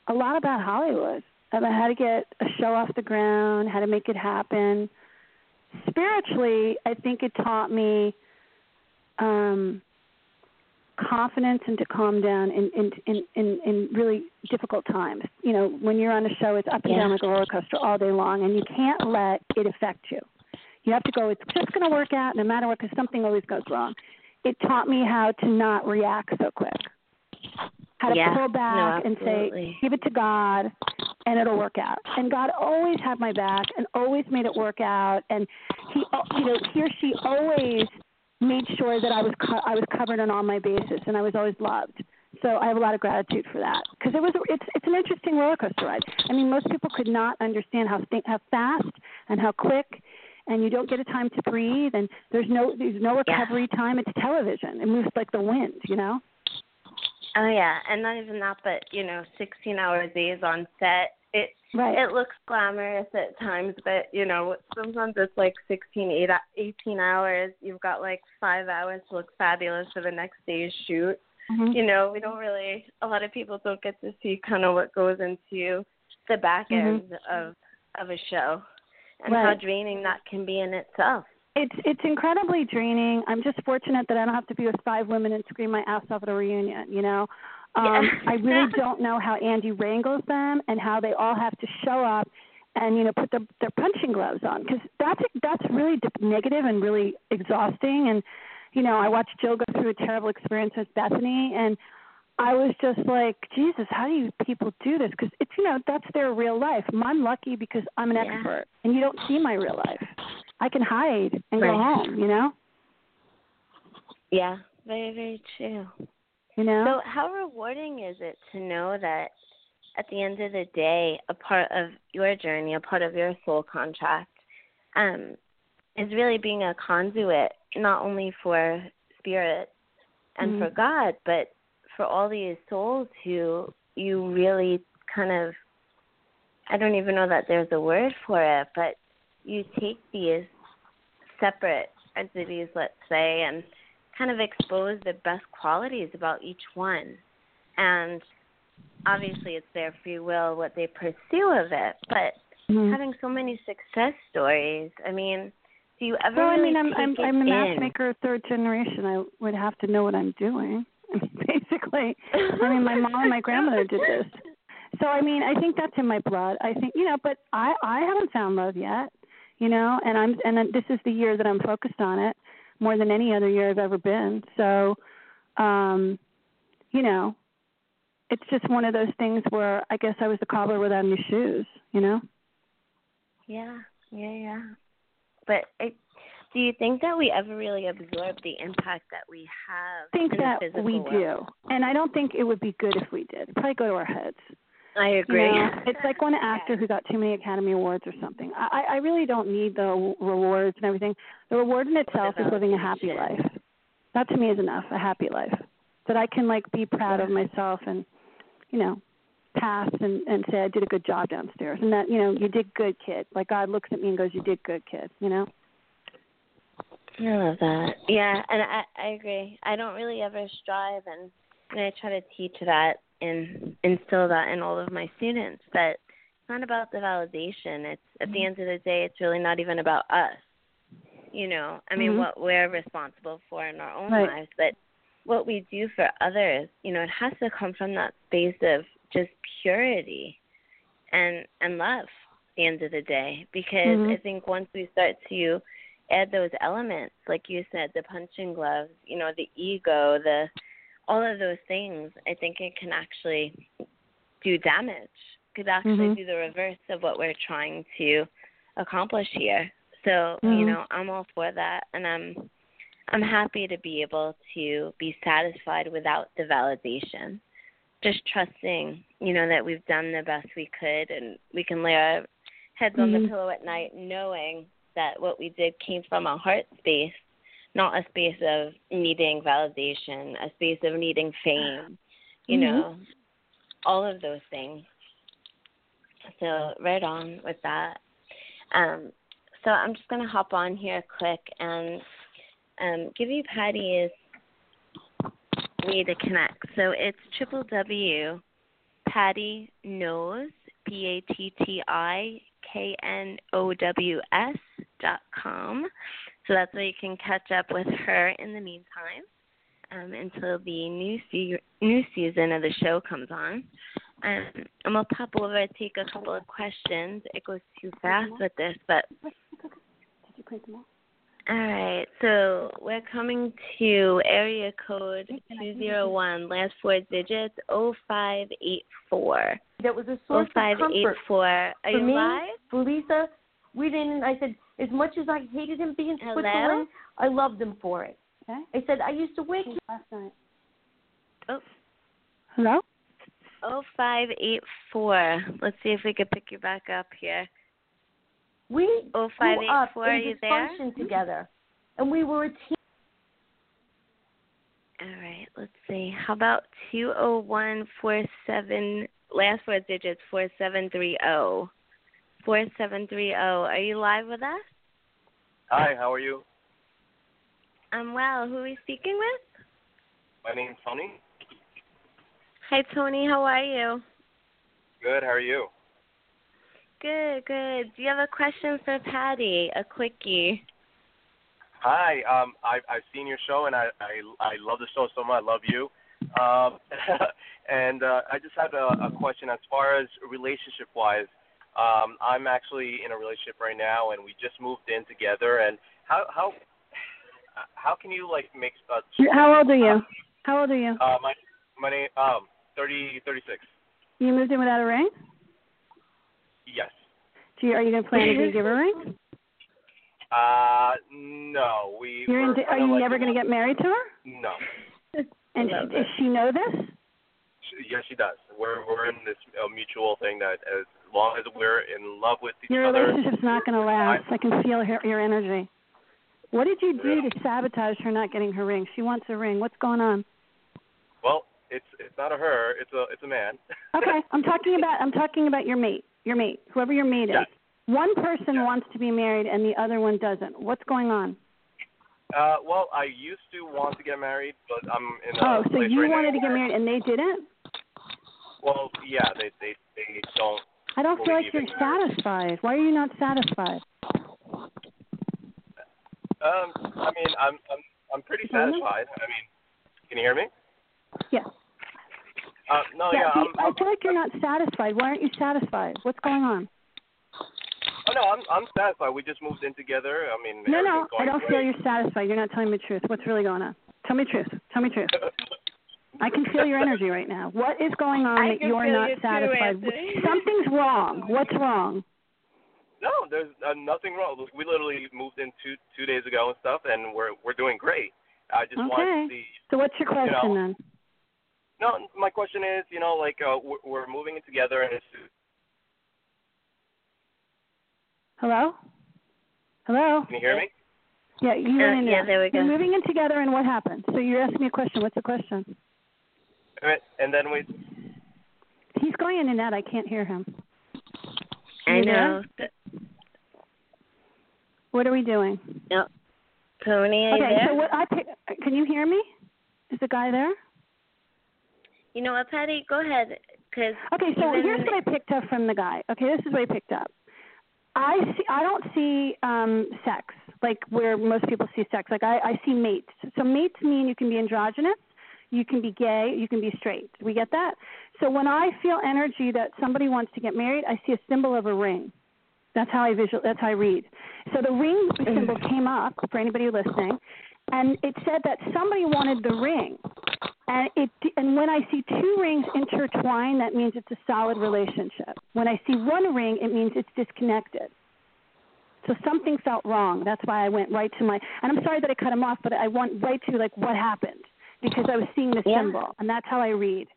a lot about Hollywood, about how to get a show off the ground, how to make it happen. Spiritually, I think it taught me um, confidence and to calm down in, in in in in really difficult times. You know, when you're on a show, it's up and Yeah. down like a roller coaster all day long, and you can't let it affect you. You have to go. It's just going to work out, no matter what, because something always goes wrong. It taught me how to not react so quick. How to Yeah. pull No, back and say. "Give it to God, and it'll work out." And God always had my back and always made it work out. And He, oh, you know, he or she always made sure that I was co- I was covered on all my bases, and I was always loved. So I have a lot of gratitude for that because it was it's it's an interesting roller coaster ride. I mean, most people could not understand how st- how fast and how quick, and you don't get a time to breathe, and there's no there's no recovery yeah. time. It's television. It moves like the wind, you know. Oh yeah, and not even that, but you know, 16 hour days on set. It right. it looks glamorous at times, but you know, sometimes it's like 16, 18 hours. You've got like five hours to look fabulous for the next day's shoot Mm-hmm. You know, we don't really. A lot of people don't get to see kind of what goes into the back mm-hmm. end mm-hmm. of of a show, and right. how draining that can be in itself. It's it's incredibly draining. I'm just fortunate that I don't have to be with five women and scream my ass off at a reunion. You know, um, yeah. I [LAUGHS] really don't know how Andy wrangles them and how they all have to show up and you know put their their punching gloves on because that's that's really negative and really exhausting and you know, I watched Jill go through a terrible experience with Bethenny, and I was just like, Jesus, how do you people do this? Because it's you know that's their real life. I'm lucky because I'm an yeah. expert, and you don't see my real life. I can hide and right. go home. You know. Yeah, very very true. You know. So how rewarding is it to know that at the end of the day, a part of your journey, a part of your soul contract, um, is really being a conduit not only for spirit and mm-hmm. for God, but for all these souls who you really kind of I don't even know that there's a word for it, but you take these separate entities, let's say, and kind of expose the best qualities about each one. And obviously it's their free will what they pursue of it, but mm-hmm. having so many success stories, I mean, do you ever well, really I mean, I'm I'm, I'm a matchmaker third generation. I would have to know what I'm doing. [LAUGHS] Basically, I mean, my mom and my grandmother did this. So I mean, I think that's in my blood. I think you know, but I I haven't found love yet, you know, and I'm and this is the year that I'm focused on it more than any other year I've ever been. So, um, you know, it's just one of those things where I guess I was the cobbler without any shoes, you know. Yeah, yeah, yeah. But I, do you think that we ever really absorb the impact that we have? I think in that we world? do, and I don't think it would be good if we did. It'd probably go to our heads. I agree. You know, it's like one actor who got too many Academy Awards or something. I, I really don't need the rewards and everything. The reward in itself is living a happy life. That to me is enough, a happy life. That I can like be proud of myself and, you know, pass and and say I did a good job downstairs, and that you know you did good, kid. Like God looks at me and goes, "You did good, kid." You know. I love that. Yeah, and I I agree. I don't really ever strive, and and I try to teach that and instill that in all of my students that it's not about the validation. It's at the end of the day, it's really not even about us. You know, I mean, mm-hmm. what we're responsible for in our own right. lives, but what we do for others, you know, it has to come from that space of just purity and and love at the end of the day because mm-hmm. I think once we start to add those elements, like you said, the punching gloves, you know, the ego, the all of those things, I think it can actually do damage. Could actually mm-hmm. do the reverse of what we're trying to accomplish here. So, mm-hmm. you know, I'm all for that and I'm I'm happy to be able to be satisfied without the validation. Just trusting, you know, that we've done the best we could and we can lay our heads mm-hmm. on the pillow at night knowing that what we did came from a heart space, not a space of needing validation, a space of needing fame, you mm-hmm. know, all of those things. So, right on with that. Um, so, I'm just going to hop on here quick and um, give you Patti's way to connect. So it's triple W Patti Knows P A T T I K N O W S dot com. So that's where you can catch up with her in the meantime um, until the new se- new season of the show comes on. Um, and we'll pop over and take a couple of questions. It goes too fast with this, but. Did you print them all? All right, so we're coming to area code 201, last four digits, 0584. That was a source of comfort 0584. Are for you me, live? Lisa. We didn't. I said as much as I hated him being Hello? Switzerland, I loved him for it. Okay. I said I used to wake. Last night. Oh. Hello. Oh five eight four. Let's see if we could pick you back up here. We Oh five grew eight up four. Are you there? together, and we were a team. All right. Let's see. How about two oh one four seven? Last four digits four seven three zero. Four seven three zero. Are you live with us? Hi, how are you? I'm well. Who are we speaking with? My name's Tony. Hi Tony. How are you? Good, how are you? Good. Good. Do you have a question for Patti? A quickie. Hi, um, I've I've seen your show and I I I love the show so much. I love you. Um, [LAUGHS] and uh, I just had a, a question as far as relationship wise. Um, I'm actually in a relationship right now, and we just moved in together. And how how how can you like make uh, How old are you? How old are you? uh my my name um thirty thirty six. You moved in without a ring? Yes. Do you, are you going to plan to give her a ring? Uh no, we. You're we're in, are you like never going to get married to her? No. [LAUGHS] And Love does she know this? She, yes, she does. We're we're in this uh, mutual thing that as long as we're in love with each Your other. relationship's not going to last. I can feel her, your energy. What did you do Really? to sabotage her not getting her ring? She wants a ring. What's going on? Well, it's it's not a her. It's a it's a man. [LAUGHS] Okay, I'm talking about I'm talking about your mate. Your mate, whoever your mate is. Yes. One person Yes. wants to be married and the other one doesn't. What's going on? Uh, well, I used to want to get married, but I'm in a Oh, so you right wanted to get married and they didn't? Well, yeah, they they they don't. I don't feel like you're satisfied. Why are you not satisfied? Um, I mean, I'm I'm I'm pretty satisfied. I mean, can you hear me? Yes. Uh, no, yeah, yeah, see, I'm, I I'm feel like you're not satisfied. Why aren't you satisfied? What's going on? oh no, I'm I'm satisfied. We just moved in together. I mean, No, no, I don't feel you're satisfied. You're not telling me the truth. What's really going on? Tell me the truth. Tell me the truth. [LAUGHS] I can feel your energy right now. What is going on that you're not you too, satisfied? [LAUGHS] Something's wrong. What's wrong? No, there's uh, nothing wrong. We literally moved in two two days ago and stuff, and we're we're doing great. I just wanted Okay. to see. So what's your question know, then? No, my question is, you know, like uh, we're, we're moving in together, and it's Hello? Hello? can you hear me? Yeah, you Uh, went in yeah, there. there we You're moving in together and what happened? So you're asking me a question. What's the question? And- And then we, He's going in and out. I can't hear him. I You know. What are we doing? No. Tony, are you Okay, there? so what I can you hear me? Is the guy there? You know what, Patti? Go ahead. Cause Okay, so even- here's what I picked up from the guy. Okay, this is what I picked up. I see. I don't see um sex like where most people see sex. Like I, I see mates. So mates mean you can be androgynous, you can be gay, you can be straight. We get that. So when I feel energy that somebody wants to get married, I see a symbol of a ring. That's how I visual. That's how I read. So the ring symbol mm. came up for anybody listening, and it said that somebody wanted the ring. And it and when I see two rings intertwined, that means it's a solid relationship. When I see one ring, it means it's disconnected. So something felt wrong. That's why I went right to my. And I'm sorry that I cut him off, but I went right to like what happened because I was seeing the Yeah. symbol, and that's how I read.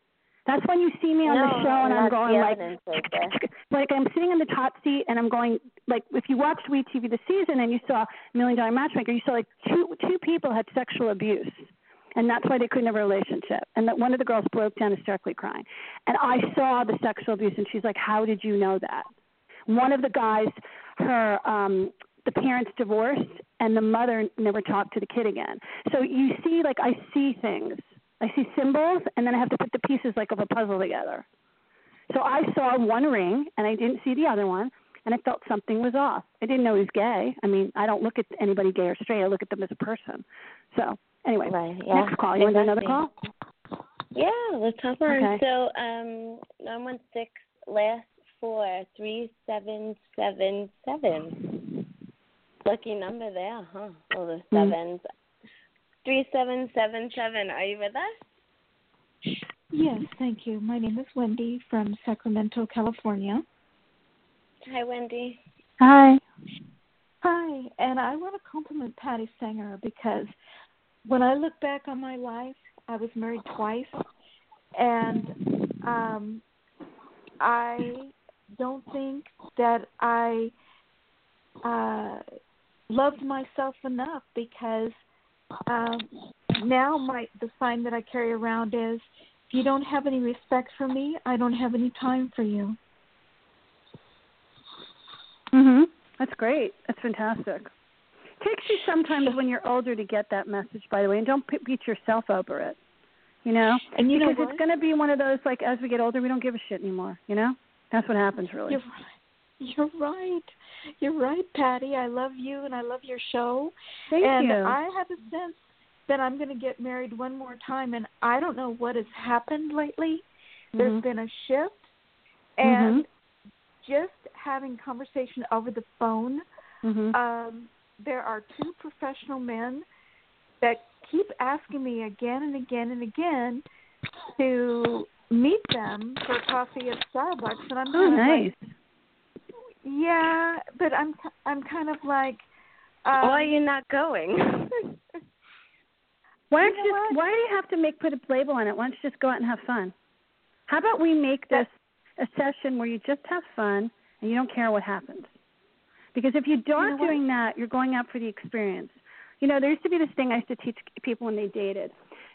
That's when you see me on no, the show and I'm going like, right [LAUGHS] like I'm sitting in the top seat and I'm going like if you watched We TV this season and you saw Million Dollar Matchmaker, you saw like two two people had sexual abuse. And that's why they couldn't have a relationship. And that one of the girls broke down hysterically crying. And I saw the sexual abuse and she's like, How did you know that? One of the guys, her um the parents divorced and the mother never talked to the kid again. So you see like I see things. I see symbols and then I have to put the pieces like of a puzzle together. So I saw one ring and I didn't see the other one and I felt something was off. I didn't know he was gay. I mean, I don't look at anybody gay or straight. I look at them as a person. So anyway, Right. Yeah. next call. You want to do another call? Yeah, let's hop on. Okay. So, um, nine one six last four three seven seven seven. Lucky number there, huh? All the Mm. sevens. Three seven seven seven. Are you with us? Yes, thank you. My name is Wendy from Sacramento, California. Hi, Wendy. Hi. Hi, and I want to compliment Patti Sanger because when I look back on my life, I was married twice, and um, I don't think that I uh, loved myself enough because um, now my the sign that I carry around is if you don't have any respect for me, I don't have any time for you. Mhm. That's great. That's fantastic. It takes you sometimes when you're older to get that message, by the way, and don't beat yourself over it. You know, And you know because what? it's going to be one of those like as we get older, we don't give a shit anymore. You know, that's what happens really. You're right. You're right. You're right, Patti. I love you and I love your show. Thank and you. I have a sense that I'm going to get married one more time, and I don't know what has happened lately. There's Mhm. been a shift, and Mhm. just having conversation over the phone. Mhm. Um, there are two professional men that keep asking me again and again and again to meet them for coffee at Starbucks, and I'm oh, nice. like, yeah, but I'm I'm kind of like, um, Why are you not going? [LAUGHS] Why don't know you just, why do you have to make put a label on it? Why don't you just go out and have fun? How about we make this a session where you just have fun and you don't care what happens? Because if you aren't what? doing that, you're going out for the experience. You know, there used to be this thing I used to teach people when they dated.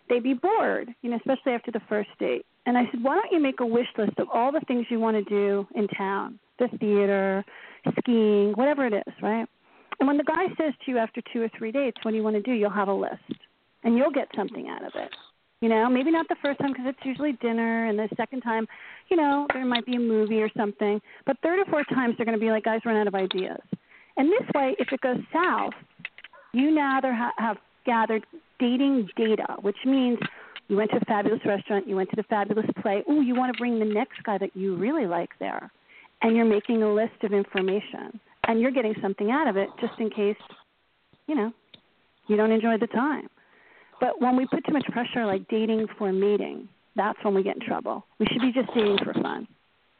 They'd be bored, you know, especially after the first date. And I said, why don't you make a wish list of all the things you want to do in town, the theater, skiing, whatever it is, right? And when the guy says to you after two or three dates, what do you want to do? You'll have a list, and you'll get something out of it. You know, maybe not the first time because it's usually dinner, and the second time, you know, there might be a movie or something. But third or fourth times, they're going to be like, guys, run out of ideas. And this way, if it goes south, you now ha- have gathered dating data, which means you went to a fabulous restaurant, you went to the fabulous play. Ooh, you want to bring the next guy that you really like there, and you're making a list of information, and you're getting something out of it just in case, you know, you don't enjoy the time. But when we put too much pressure, like dating for mating, that's when we get in trouble. We should be just dating for fun,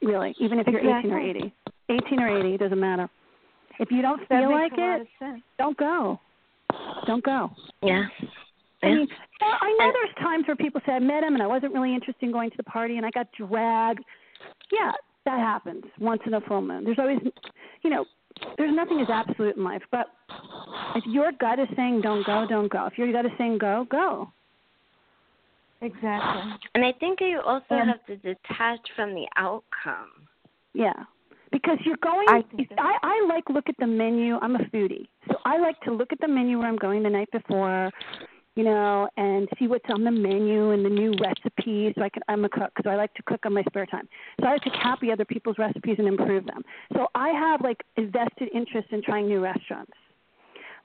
really, even if you're 18 or Exactly. 80. 18 or 80 doesn't matter. If you don't feel like it, don't go. Don't go. yeah. I Yeah. mean, well, I know there's times where people say I met him and I wasn't really interested in going to the party and I got dragged. Yeah, that happens once in a full moon. There's always, you know, there's nothing is absolute in life. But if your gut is saying don't go, don't go. If your gut is saying go, go. Exactly. And I think you also And- have to detach from the outcome. Yeah. Because you're going I I, I like look at the menu. I'm a foodie. So I like to look at the menu where I'm going the night before, you know, and see what's on the menu and the new recipes. So I can I'm a cook, so I like to cook on my spare time. So I like to copy other people's recipes and improve them. So I have like a vested interest in trying new restaurants.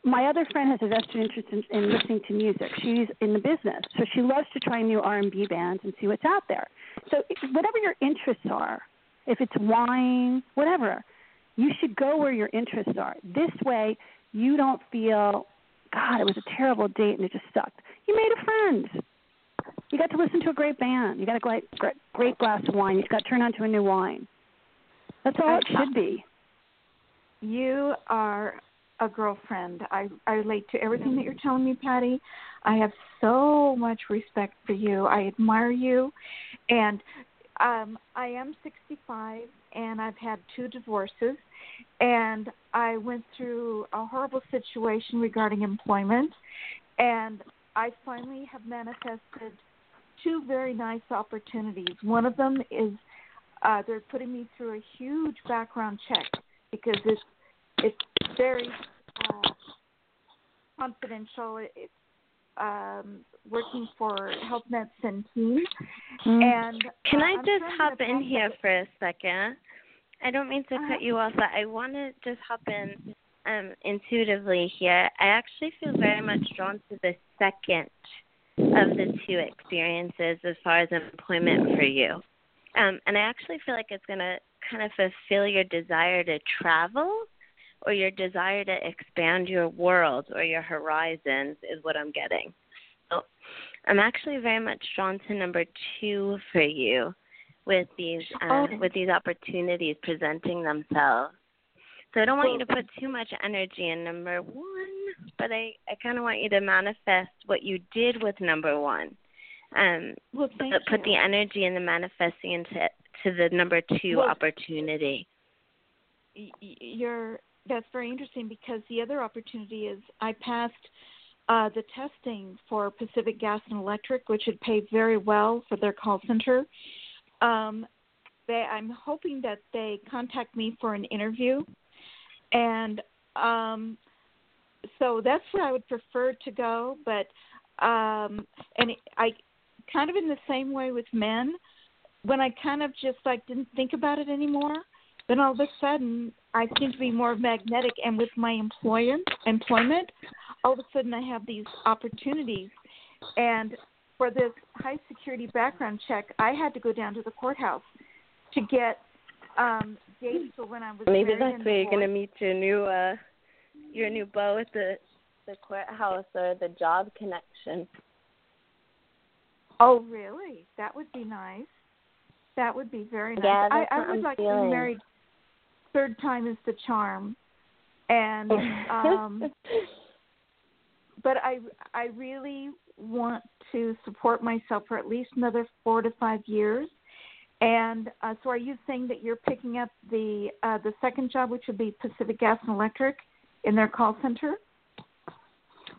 My other friend has a vested interest in, in listening to music. She's in the business, so she loves to try new R&B bands and see what's out there. So whatever your interests are, if it's wine, whatever, you should go where your interests are. This way, you don't feel, God, it was a terrible date and it just sucked. You made a friend. You got to listen to a great band. You got a great, great, glass of wine. You got to turn on to a new wine. That's all it should be. You are a girlfriend. I I relate to everything that you're telling me, Patti. I have so much respect for you. I admire you, and um, I am 65, and I've had two divorces, and I went through a horrible situation regarding employment, and I finally have manifested two very nice opportunities. One of them is uh, they're putting me through a huge background check because it's it's very uh, confidential. It's um, working for Health Net Centene, and Can uh, I I'm just hop in here for a second? I don't mean to Uh-huh. cut you off, but I want to just hop in um, intuitively here. I actually feel very much drawn to the second of the two experiences as far as employment for you. Um, and I actually feel like it's going to kind of fulfill your desire to travel or your desire to expand your world or your horizons, is what I'm getting. So I'm actually very much drawn to number two for you with these uh, Oh. with these opportunities presenting themselves. So I don't want you to put too much energy in number one but I I kind of want you to manifest what you did with number one. Um, Well, but put you. the energy and the manifesting into to the number two Well- opportunity. you're that's very interesting because the other opportunity is I passed uh, the testing for Pacific Gas and Electric, which had paid very well for their call center. Um, they, I'm hoping that they contact me for an interview, and um, so that's where I would prefer to go. But um, and I kind of in the same way with men, when I kind of just like didn't think about it anymore then all of a sudden I seem to be more magnetic and with my employment employment all of a sudden I have these opportunities and for this high security background check I had to go down to the courthouse to get um dates for when I was Maybe that's where you're gonna meet your new uh your new beau at the the courthouse or the job connection. Oh really? That would be nice. That would be very nice. Yeah, I, I would I'm like to be married third time is the charm. And um [LAUGHS] but I I really want to support myself for at least another four to five years. And uh, so, are you saying that you're picking up the uh, the second job, which would be Pacific Gas and Electric, in their call center?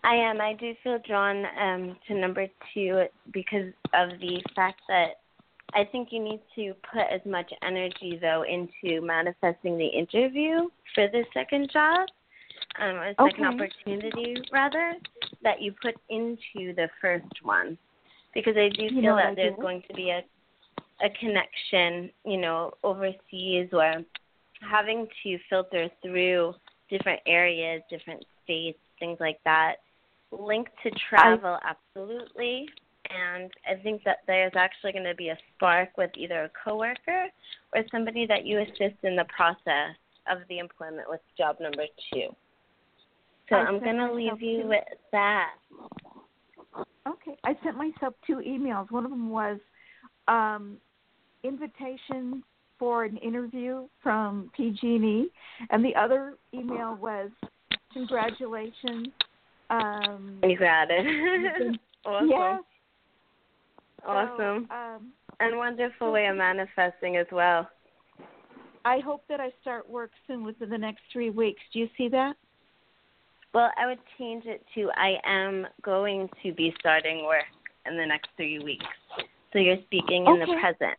I am. I do feel drawn um, to number two because of the fact that I think you need to put as much energy though into manifesting the interview for the second job, um, or second Okay. opportunity rather, that you put into the first one, because I do You feel that there's do? going to be a a connection, you know, overseas or having to filter through different areas, different states, things like that. Linked to travel, absolutely. And I think that there's actually going to be a spark with either a coworker or somebody that you assist in the process of the employment with job number two. So I I'm going to leave you two. with that. Okay. I sent myself two emails. One of them was um, invitation for an interview from PG&E, and the other email was congratulations. Um, You got it. awesome. Yeah. so, Awesome. um, And wonderful way of manifesting as well. I hope that I start work soon within the next three weeks. Do you see that? Well, I would change it to I am going to be starting work in the next three weeks. So you're speaking in the present.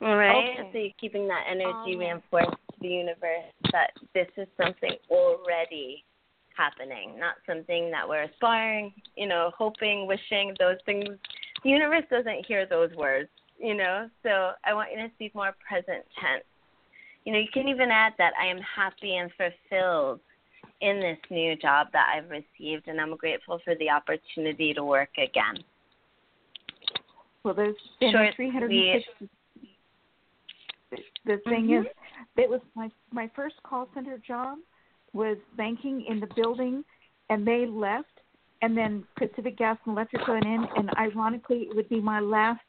All right? Okay. So you're keeping that energy right. reinforced to the universe that this is something already happening, not something that we're aspiring, you know, hoping, wishing, those things. The universe doesn't hear those words, you know? So I want you to speak more present tense. You know, you can even add that I am happy and fulfilled in this new job that I've received, and I'm grateful for the opportunity to work again. Well, there's been Short, 360. The thing Mhm. is, it was my my first call center job was banking in the building, and they left, and then Pacific Gas and Electric went in, and ironically, it would be my last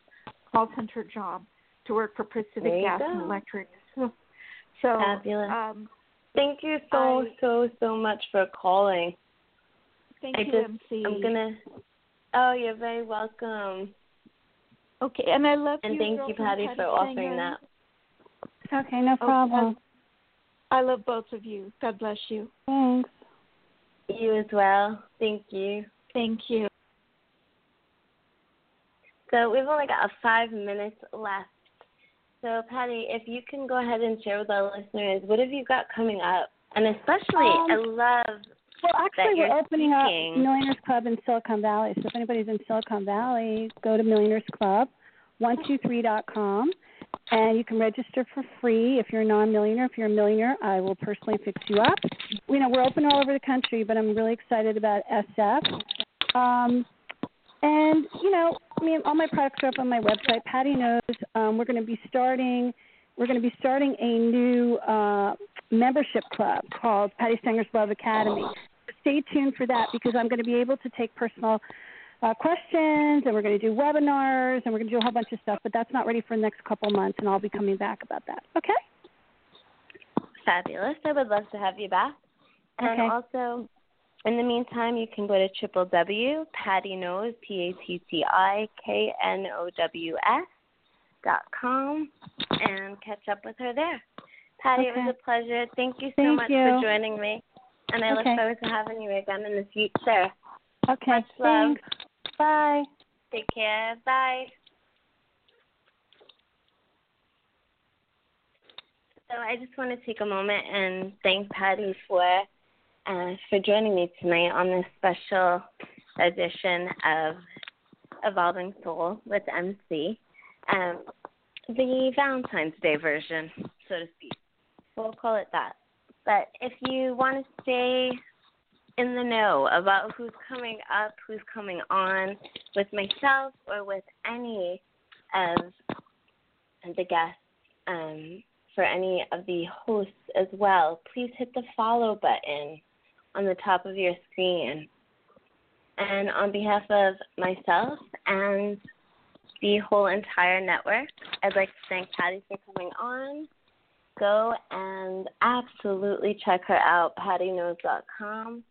call center job to work for Pacific There you Gas and. Electric. So, [LAUGHS] so Fabulous. um, Thank you so I- so so much for calling. thank I you, just MC. I'm gonna. Oh, you're very welcome, Okay, and I love and you. And thank you, girlfriend Patti, for offering that. Okay, no problem. I love both of you. God bless you. Thanks. You as well. Thank you. Thank you. So we've only got five minutes left. So Patti, if you can go ahead and share with our listeners, what have you got coming up? And especially, Um, I love Well, actually, you're we're opening speaking. up Millionaires Club in Silicon Valley. So if anybody's in Silicon Valley, go to Millionaires Club, 123.com, and you can register for free. If you're a non-millionaire, if you're a millionaire, I will personally fix you up. You know, we're open all over the country, but I'm really excited about SF. Um, and you know, I mean, all my products are up on my website. Patti knows um, we're going to be starting. We're going to be starting a new uh, membership club called Patti Stanger's Love Academy. Stay tuned for that because I'm going to be able to take personal uh, questions and we're going to do webinars and we're going to do a whole bunch of stuff. But that's not ready for the next couple of months, and I'll be coming back about that. Okay? Fabulous. I would love to have you back. And Okay. also, in the meantime, you can go to www.pattiknows, P-A-T-T-I-K-N-O-W-S dot com and catch up with her there. Patti, it was a pleasure. Thank you so Thank much you. for joining me. And I look forward to having you again in the future. Okay. Much love. Thanks. Bye. Take care. Bye. So I just want to take a moment and thank Patti for uh, for joining me tonight on this special edition of Evolving Soul with MC, um, the Valentine's Day version, so to speak. We'll call it that. But if you want to stay in the know about who's coming up, who's coming on with myself or with any of the guests, um, for any of the hosts as well, please hit the follow button on the top of your screen. And on behalf of myself and the whole entire network, I'd like to thank Patti for coming on. Go and absolutely check her out, pattiknows.com,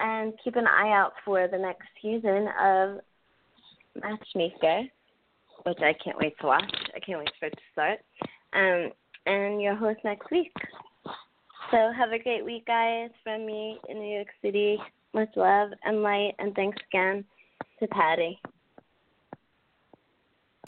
and keep an eye out for the next season of Matchmaker, which I can't wait to watch. I can't wait for it to start. Um, and your host next week. So have a great week, guys, from me in New York City. Much love and light, and thanks again to Patti.